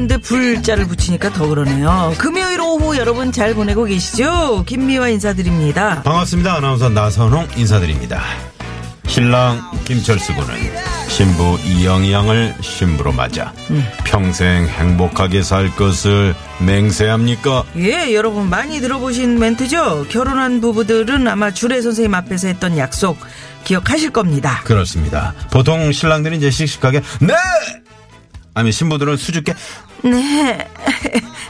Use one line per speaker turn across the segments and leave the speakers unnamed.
뜨거운데 불자를 붙이니까 더 그러네요. 금요일 오후 여러분 잘 보내고 계시죠? 김미화 인사드립니다.
반갑습니다 아나운서 나선홍 인사드립니다 신랑 김철수 군은 신부 이영희 양을 신부로 맞아 평생 행복하게 살 것을 맹세합니까
예, 여러분 많이 들어보신 멘트죠? 결혼한 부부들은 아마 주례 선생님 앞에서 했던 약속 기억하실 겁니다.
그렇습니다 보통 신랑들이 이제 씩씩하게 네 아니 신부들은 수줍게
네,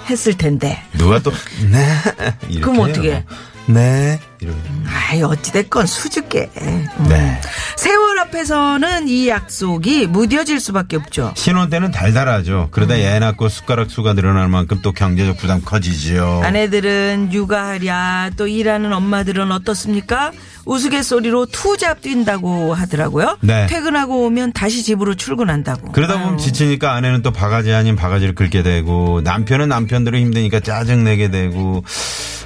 했을 텐데.
누가 또네
그럼. 어떻게?
네 이러고
아이, 어찌됐건 수줍게. 음.
네
세월 앞에서는 이 약속이 무뎌질 수밖에 없죠.
신혼 때는 달달하죠 그러다 애 낳고 숟가락 수가 늘어날 만큼 또 경제적 부담 커지죠
아내들은 육아하랴 또 일하는 엄마들은 어떻습니까? 우스갯소리로 투잡 뛴다고 하더라고요.
네.
퇴근하고 오면 다시 집으로 출근한다고.
그러다 보면
아유.
지치니까 아내는 또 바가지 아닌 바가지를 긁게 되고 남편은 남편대로 힘드니까 짜증 내게 되고 하,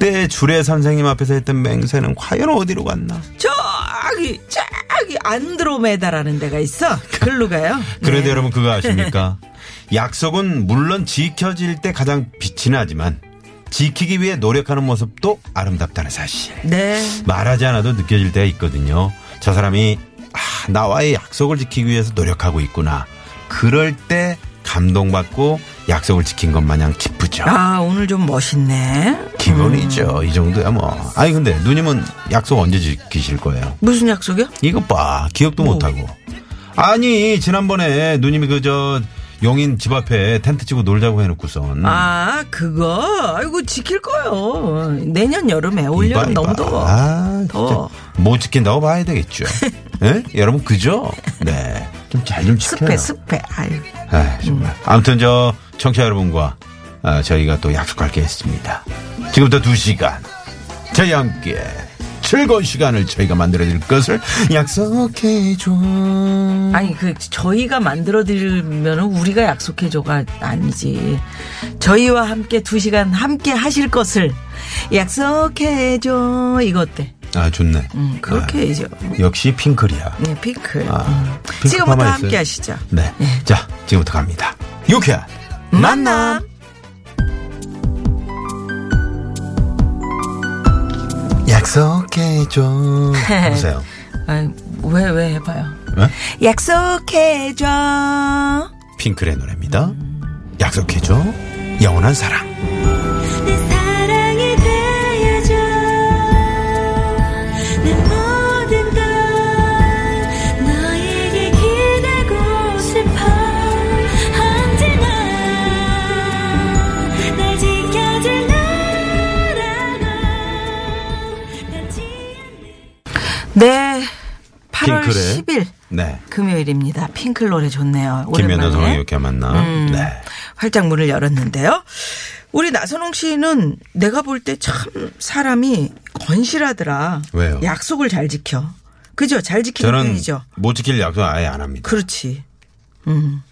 그때 주례 선생님 앞에서 했던 맹세는 과연 어디로 갔나?
저기 저기 안드로메다라는 데가 있어. 글로 가요.
그래도
네.
여러분 그거 아십니까? 약속은 물론 지켜질 때 가장 빛이 나지만 지키기 위해 노력하는 모습도 아름답다는 사실.
네.
말하지 않아도 느껴질 때가 있거든요. 저 사람이 아, 나와의 약속을 지키기 위해서 노력하고 있구나. 그럴 때 감동받고 약속을 지킨 것 마냥 기쁘죠.
아 오늘 좀 멋있네.
기본이죠. 이 정도야 뭐. 아니 근데 누님은 약속 언제 지키실 거예요?
무슨 약속이요?
이거 봐. 기억도
뭐?
못하고. 아니 지난번에 누님이 그저 용인 집 앞에 텐트 치고 놀자고 해놓고선.
아 그거 아이고 지킬 거요. 내년 여름에 올
이봐,
여름 너무
이봐.
더워.
아, 진짜
더워.
못 지킨다고 봐야 되겠죠. 예? 여러분 그죠? 네. 좀 잘 좀 지켜요.
습해 습해. 아유.
아, 정말. 아무튼 저 청취자 여러분과 아, 저희가 또 약속할 게 있습니다. 지금부터 두 시간 저희와 함께 즐거운 시간을 저희가 만들어드릴 것을 약속해줘.
아니 그 저희가 만들어 드리면은 우리가 약속해줘가 아니지. 저희와 함께 두 시간 함께 하실 것을 약속해줘 이거 어때?
아 좋네.
음, 그렇게
아,
해죠.
역시 핑클이야.
네 핑클.
아,
음.
핑클
지금부터 함께? 하시죠.
네. 자 지금부터 갑니다. 유쾌한
만남.
약속해줘. 보세요.
왜 왜 해봐요.
네?
약속해줘.
핑클의 노래입니다. 약속해줘. 영원한 사랑.
네. 8월
핑클의
10일
네.
금요일입니다. 핑클 노래 좋네요.
김연아
오랜만에.
성의 이렇게 만남.
음,
네.
활짝 문을 열었는데요. 우리 나선홍 씨는 내가 볼 때 참 사람이 건실하더라.
왜요?
약속을 잘 지켜. 그죠? 잘 지키는
저는
편이죠.
못 지킬 약속 아예 안 합니다.
그렇지. 음.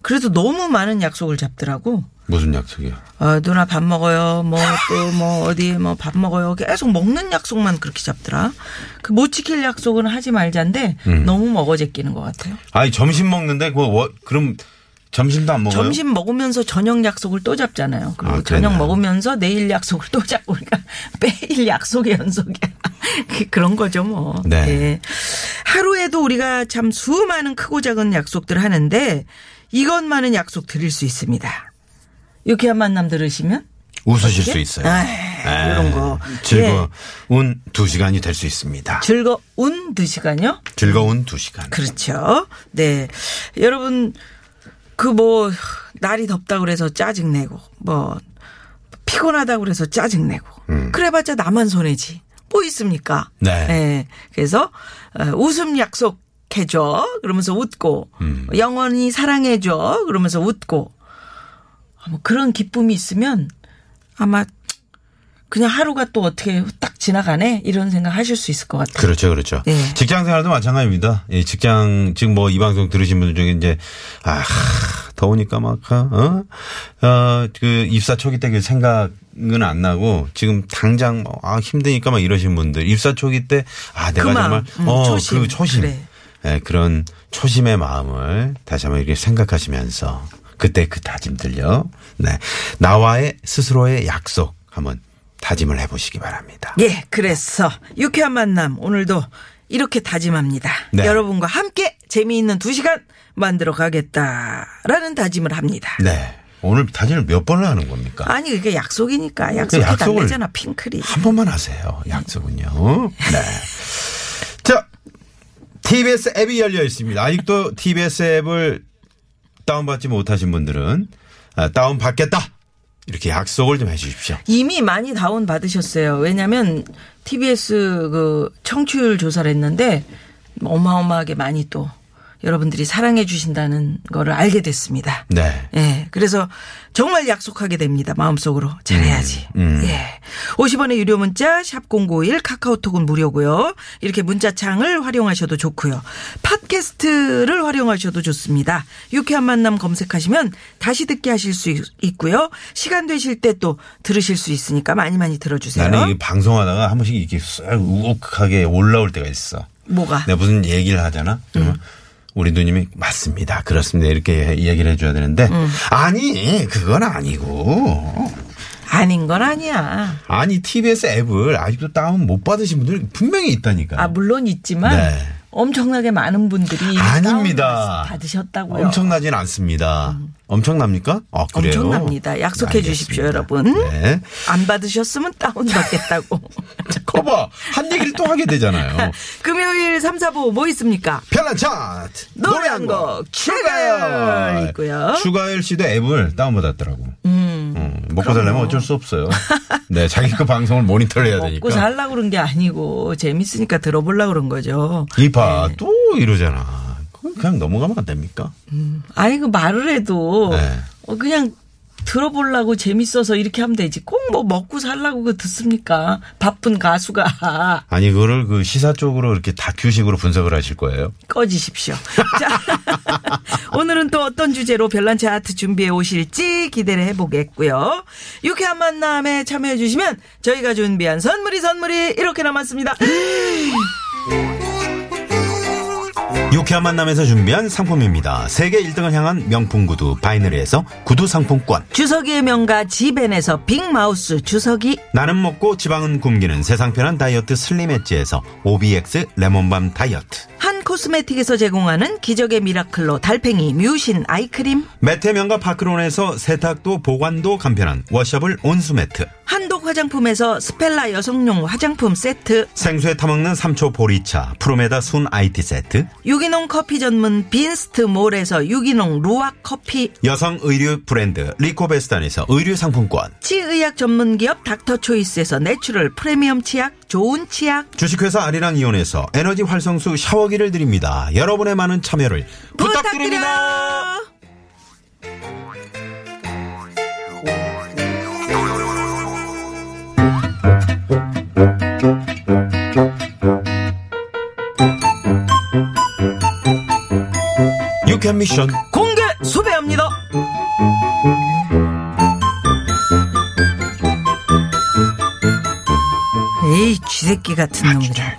그래도 너무 많은 약속을 잡더라고.
무슨 약속이요?
어, 누나 밥 먹어요. 뭐 또 뭐 어디 뭐 밥 먹어요. 계속 먹는 약속만 그렇게 잡더라. 그 못 지킬 약속은 하지 말자인데
음.
너무 먹어 제끼는 것 같아요.
아니 점심 먹는데 그 워- 그럼 점심도 안 먹어요?
점심 먹으면서 저녁 약속을 또 잡잖아요. 그리고
아,
저녁? 먹으면서 내일 약속을 또 잡고 그러니까 매일 약속의 연속이야. 그- 그런 거죠 뭐.
네.
예. 하루에도 우리가 참 수많은 크고 작은 약속들 하는데 이것만은 약속 드릴 수 있습니다. 유쾌한 만남 들으시면
웃으실
어떻게?
수 있어요.
아,
에,
이런 거.
즐거운 두 시간이 될 수 있습니다.
즐거운 두 시간요?
즐거운 두 시간.
그렇죠. 네. 여러분, 그 뭐, 날이 덥다 그래서 짜증내고, 뭐, 피곤하다 그래서 짜증내고.
음.
그래봤자 나만 손해지. 뭐 있습니까?
네.
예. 그래서 어, 웃음 약속해줘. 그러면서 웃고
음.
영원히 사랑해줘. 그러면서 웃고 아, 뭐 그런 기쁨이 있으면 아마 그냥 하루가 또 어떻게 후딱 지나가네 이런 생각 하실 수 있을 것 같아요.
그렇죠, 그렇죠.
네.
직장 생활도 마찬가지입니다. 예, 직장, 지금 뭐 이 방송 들으신 분들 중에 이제, 아, 하, 더우니까 막, 어? 어, 그 입사 초기 때 그 생각은 안 나고, 지금 당장, 뭐, 아, 힘드니까 막 이러신 분들, 입사 초기 때, 아, 내가
그
정말,
음,
어,
초심.
그 초심.
그래.
예, 그런 초심의 마음을 다시 한번 이렇게 생각하시면서, 그때 그 다짐들요. 네. 나와의 스스로의 약속 한번 다짐을 해보시기 바랍니다.
예, 그래서 유쾌한 만남 오늘도 이렇게 다짐합니다.
네.
여러분과 함께 재미있는 두 시간 만들어 가겠다라는 다짐을 합니다.
네. 오늘 다짐을 몇 번을 하는 겁니까?
아니 그게 약속이니까 약속해
약속을
달래잖아 핑클이.
한 번만 하세요. 약속은요. 네. 자, TBS 앱이 열려 있습니다. 아직도 TBS 앱을 다운받지 못하신 분들은 아, 다운받겠다. 이렇게 약속을 좀 해 주십시오.
이미 많이 다운 받으셨어요. 왜냐하면 TBS 그 청취율 조사를 했는데 어마어마하게 많이 또 여러분들이 사랑해 주신다는 거를 알게 됐습니다.
네.
예. 그래서 정말 약속하게 됩니다. 마음속으로. 잘해야지.
음, 음.
예. 50원의 유료 문자 샵091 카카오톡은 무료고요. 이렇게 문자창을 활용하셔도 좋고요. 팟캐스트를 활용하셔도 좋습니다. 유쾌한 만남 검색하시면 다시 듣게 하실 수 있- 있고요. 시간 되실 때 또 들으실 수 있으니까 많이 많이 들어주세요.
나는 방송하다가 한 번씩 이렇게 싹 우욱하게 올라올 때가 있어.
뭐가?
내가 무슨 얘기를 하잖아. 그러면 우리 누님이 맞습니다. 그렇습니다. 이렇게 얘기를 해줘야 되는데 아니 그건 아니고
아닌 건 아니야.
아니 TBS 앱을 아직도 다운 못 받으신 분들 분명히 있다니까.
아, 물론 있지만
네.
엄청나게 많은 분들이
아닙니다.
받으셨다고요.
엄청나진 않습니다. 엄청납니까? 아, 그래요?
엄청납니다. 약속해 주십시오,
알겠습니다.
여러분.
네.
안 받으셨으면 다운 받겠다고.
거봐. 한 얘기를 또 하게 되잖아요.
금요일 3, 4부 뭐 있습니까?
편한 차트.
노래 한 곡 추가열 있고요.
추가열 씨도 앱을 다운받았더라고. 음, 먹고 살려면 어쩔 수 없어요. 네, 자기 그 방송을 모니터를 해야 되니까.
먹고 살라 그런 게 아니고 재밌으니까 들어보려 그런 거죠.
이봐,
네.
또 이러잖아. 그건 그냥 넘어가면 안 됩니까?
아니 그 말을 해도
네.
어, 그냥 들어보려고 재밌어서 이렇게 하면 되지. 꼭 뭐 먹고 살라고 그 듣습니까? 바쁜 가수가
아니, 그거를 그 시사 쪽으로 이렇게 다큐식으로 분석을 하실 거예요.
꺼지십시오. 자, 오늘은 또 어떤 주제로 별난 차트 준비해 오실지 기대를 해보겠고요. 유쾌한 만남에 참여해 주시면 저희가 준비한 선물이 선물이 이렇게 남았습니다.
유쾌한 만남에서 준비한 상품입니다. 세계 1등을 향한 명품 구두 바이네르에서 구두 상품권.
주서기의 명가 지벤에서 빅마우스 주서기
나는 먹고 지방은 굶기는 세상 편한 다이어트 슬림 엣지에서 OBX 레몬밤 다이어트.
한 코스메틱에서 제공하는 기적의 미라클로 달팽이 뮤신 아이크림
매트 명가 파크론에서 세탁도 보관도 간편한 washable 온수 매트.
한독 화장품에서 스펠라 여성용 화장품 세트
생수에 타먹는 삼초 보리차 프로메다 순 IT 세트.
유기농 커피 전문 빈스트 몰에서 유기농 루악 커피
여성 의류 브랜드 리코베스탄에서 의류 상품권.
치의학 전문 기업 닥터 초이스에서 natural 프리미엄 치약 좋은 치약
주식회사 아리랑 이온에서 에너지 활성수 샤워기를 드립니다. 여러분의 많은 참여를 부탁드립니다.
부탁드려.
유캔 미션.
공개 수배합니다. 에이 쥐새끼 같은 놈이라.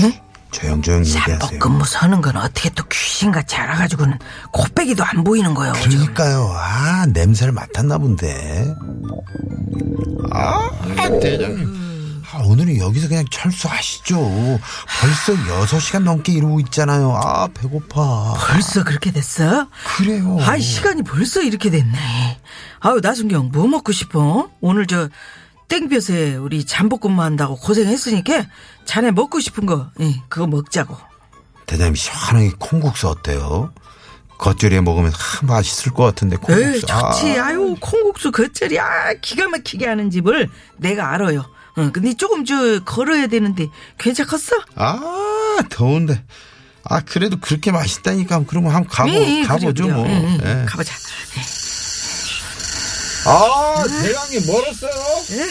응?
조용 조용 얘기하세요.
짬뽕근무 서는 건 어떻게 또 귀신같이 알아가지고는 코빼기도 안 보이는 거예요.
그러니까요. 아 냄새를 맡았나 본데. 아 대장님. 아, 오늘은 여기서 그냥 철수하시죠. 벌써 6시간 넘게 이러고 있잖아요. 아 배고파.
벌써 그렇게 됐어?
그래요.
아이 시간이 벌써 이렇게 됐네. 아유 나순경 뭐 먹고 싶어? 오늘 저 땡볕에 우리 잠복근무 한다고 고생했으니까 자네 먹고 싶은 거 예, 그거 먹자고.
대장님 시원하게 콩국수 어때요? 겉절이에 먹으면 아, 맛있을 것 같은데 콩국수.
에이 좋지. 아. 유 콩국수 겉절이 아 기가 막히게 하는 집을 내가 알아요. 어, 근데 조금 저 걸어야 되는데 괜찮겠어?
아, 더운데. 아, 그래도 그렇게 맛있다니까. 그러면 한번 가보,
예, 예,
가보죠,
그래요,
뭐.
그래요. 예, 예.
예.
가보자.
아, 대장님 멀었어요?
예?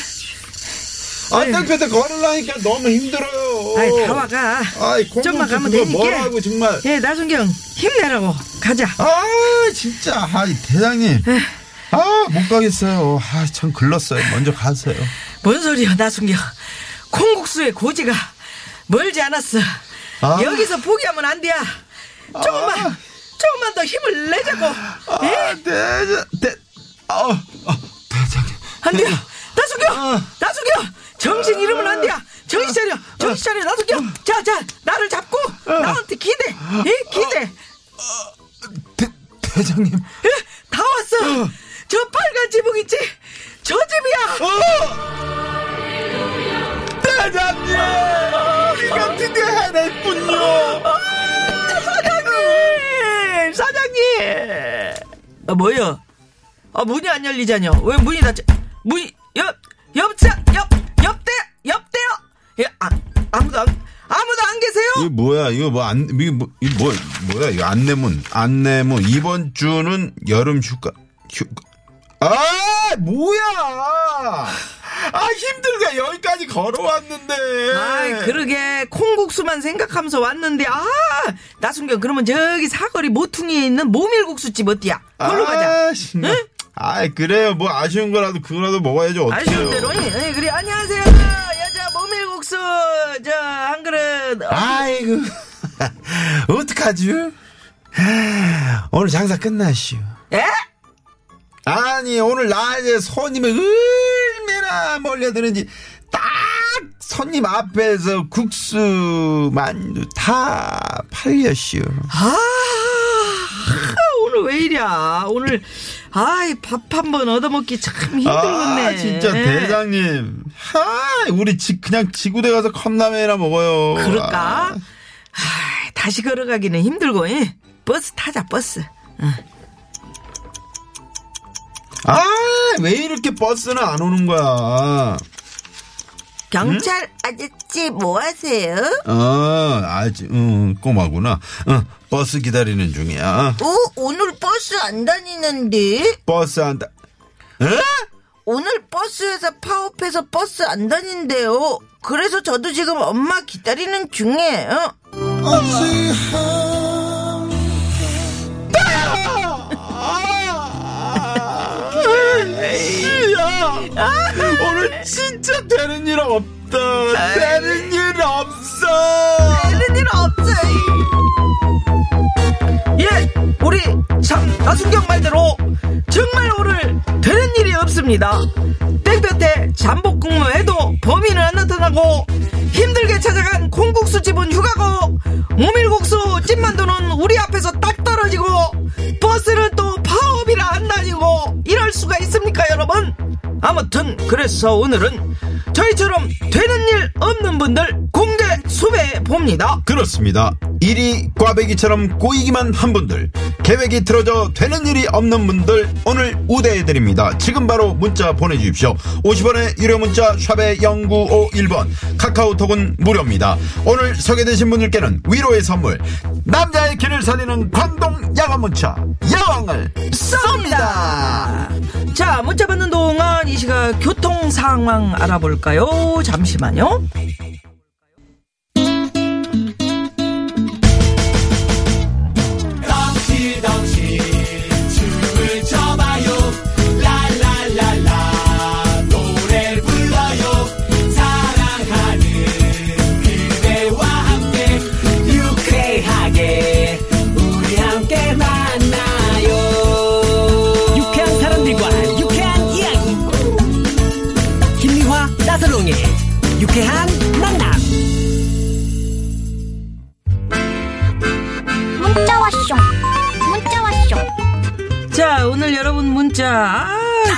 안당볕에 걸으려니까 너무 힘들어요.
아이, 다 와가.
아이,
좀만 가면 되니까.
뭐라고, 정말.
예, 나순경 힘내라고 가자.
아, 진짜. 아, 대장님. 아, 못 가겠어요. 아, 참 글렀어요. 먼저 가세요.
뭔 소리야, 나순경. 콩국수의 고지가 멀지 않았어.
아.
여기서 포기하면 안 돼. 조금만, 조금만 더 힘을 내자고.
아,
예?
아, 아, 대장님.
안 돼. 나순경!
아.
나순경! 정신 잃으면 안 돼. 정신 차려. 정신 차려. 나순경. 자, 자, 나를 잡고 나한테 기대. 예, 기대.
대, 대장님.
예, 다 왔어. 저 빨간 지붕 있지? 저 집이야.
대장님! 우리가 드디어 해냈군요.
사장님! 사장님! 아, 뭐야? 아, 문이 안 열리자뇨. 왜 문이 닫혀? 문이, 옆, 옆차, 옆, 옆대, 옆대요? 예, 아, 아무도 안, 아무도 안 계세요?
이거 뭐야? 이거 뭐 안, 이거 뭐, 이거 뭐, 뭐야? 이거 안내문, 안내문. 이번 주는 여름 휴가, 휴가. 아, 뭐야! 아, 힘들게 여기까지 걸어왔는데.
아이, 그러게, 콩국수만 생각하면서 왔는데, 아, 나순경, 그러면 저기 사거리 모퉁이에 있는 모밀국수집 어디야? 걸로 가자.
아, 정말. 아, 그래요. 뭐 아쉬운 거라도 그거라도 먹어야죠. 어떡해요.
아쉬운 대로, 예, 그래, 안녕하세요. 여자 모밀국수, 저, 한 그릇.
아이고. 어떡하지? 오늘 장사 끝났슈.
예?
아니, 오늘 낮에 손님이 얼마나 몰려드는지 딱 손님 앞에서 국수, 만두 다 팔렸슈.
아, 왜 이랴. 오늘, 아이, 밥 한 번 얻어먹기 참 힘들겠네.
아, 진짜 대장님. 아, 우리 지, 그냥 지구대 가서 컵라면이나 먹어요.
그럴까? 아, 다시 걸어가기는 힘들고, 예? 버스 타자, 버스.
아, 왜 이렇게 버스는 안 오는 거야?
경찰 아저씨 뭐 하세요?
어, 아직, 응, 꼬마구나. 어, 버스 기다리는 중이야.
어, 오늘 버스 안 다니는데?
버스 한다. 에?
오늘 버스에서 파업해서 버스 안 다닌대요. 그래서 저도 지금 엄마 기다리는 중이에요.
오늘 진짜 되는 일 없다. 되는 일 없어.
되는 일 없어요.
예, 우리 참 나순경 말대로 정말 오늘 되는 일이 없습니다. 땡볕에 잠복 근무해도 범인은 안 나타나고 힘들게 찾아간 콩국수 집은 아무튼 그래서 오늘은 저희처럼 되는 일 없는 분들 공개 수배해 봅니다.
그렇습니다. 일이 꽈배기처럼 꼬이기만 한 분들, 계획이 틀어져 되는 일이 없는 분들 오늘 우대해드립니다. 지금 바로 문자 보내주십시오. 50원의 유료 문자 샵의 0951번 카카오톡은 무료입니다. 오늘 소개되신 분들께는 위로의 선물 남자의 길을 살리는 광동 야간 문자 야왕을 쏩니다.
자, 문자 받는 동안 이 시각 교통 상황 알아볼까요? 잠시만요.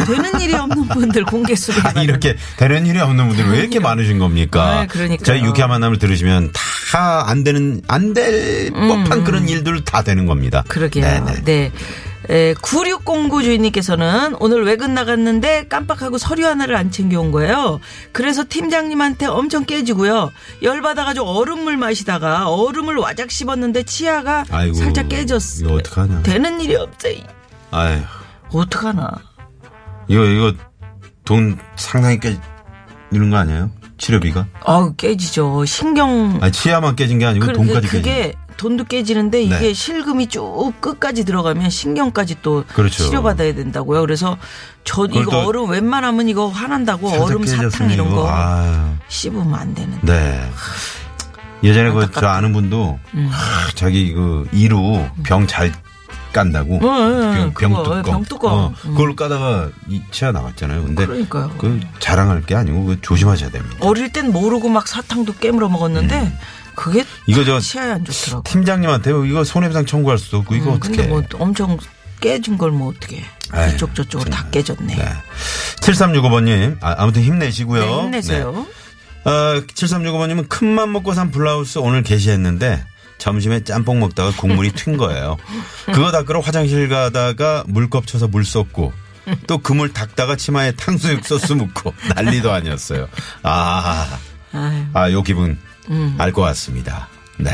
되는 일이 없는 분들 공개 수배.
아, 이렇게 되는 일이 없는 분들이 왜 이렇게 많으신 겁니까?
아, 그러니까요.
저희 유쾌한 만남을 들으시면 다 안 되는, 안될 법한 그런 일들 다 되는 겁니다.
그러게요.
네네.
네. 에, 9609 주인님께서는 오늘 외근 나갔는데 깜빡하고 서류 하나를 안 챙겨온 거예요. 그래서 팀장님한테 엄청 깨지고요. 열받아가지고 얼음물 마시다가 얼음을 와작 씹었는데 치아가
아이고,
살짝 깨졌어요. 되는 일이 없어요.
아휴,
어떡하나.
이거, 이거 돈 상당히 깨지는 거 아니에요? 치료비가?
아우, 깨지죠. 신경.
아니, 치아만 깨진 게 아니고
그,
돈까지
그게
깨지는
돈도 깨지는데 이게
네.
실금이 쭉 끝까지 들어가면 신경까지 또
그렇죠.
치료받아야 된다고요. 그래서 저 이거
또
얼음 웬만하면 이거 화난다고 얼음 사탕 이런
거 아유.
씹으면 안 되는데.
네. 예전에 그, 저. 아는 분도,
음.
하, 자기 그, 이로 병 잘 깐다고.
응, 응,
병,
그거,
병뚜껑.
병 뚜껑.
어,
음.
그걸 까다가 이 치아 나갔잖아요. 근데.
그러니까요.
그 자랑할 게 아니고 그 조심하셔야 됩니다.
어릴 땐 모르고 막 사탕도 깨물어 먹었는데 그게
음. 이거 저
치아에 안 좋더라고.
팀장님한테 이거 손해배상 청구할 수도 없고 이거
음,
어떻게
근데 뭐 엄청 깨진 걸 뭐 어떻게 이쪽 저쪽으로 다 깨졌네.
네. 7365번님, 아, 아무튼 힘내시고요.
네, 힘내세요.
네. 어, 7365번님은 큰맘 먹고 산 블라우스 오늘 게시했는데 점심에 짬뽕 먹다가 국물이 튄 거예요. 그거 닦으러 화장실 가다가 물컵 쳐서 물 쏟고 또 그물 닦다가 치마에 탕수육 소스 묻고 난리도 아니었어요. 아,
아,
요 기분
음.
알것 같습니다. 네.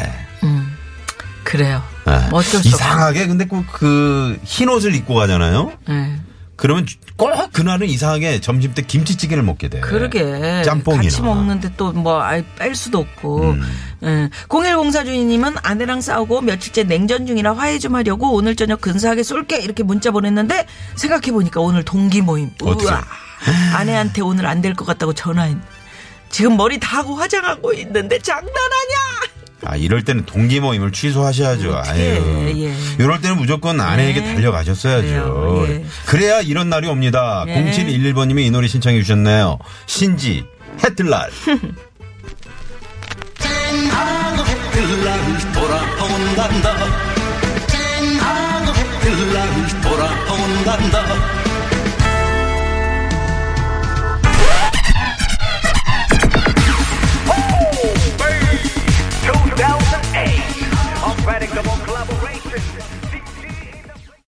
그래요.
아,
뭐 어쩔 수.
이상하게 근데 꼭 그 흰 옷을 입고 가잖아요.
네.
그러면 꼭 그날은 이상하게 점심 때 김치찌개를 먹게 돼.
그러게.
짬뽕이나.
같이 먹는데 또 뭐 뺄 수도 없고.
음.
예. 0104 주인님은 아내랑 싸우고 며칠째 냉전 중이라 화해 좀 하려고 오늘 저녁 근사하게 쏠게 이렇게 문자 보냈는데 생각해 보니까 오늘 동기 모임.
어떻게?
우와. 아내한테 오늘 안 될 것 같다고 전화했. 지금 머리 다 하고 화장하고 있는데 장난하냐?
아, 이럴 때는 동기 모임을 취소하셔야죠.
어떡해,
아유.
예.
이럴 때는 무조건 아내에게
네.
달려가셨어야죠.
예.
그래야 이런 날이 옵니다.
예.
0711번님이 이 노래 신청해 주셨네요. 신지, 해뜰날.
돌아온단다 돌아온단다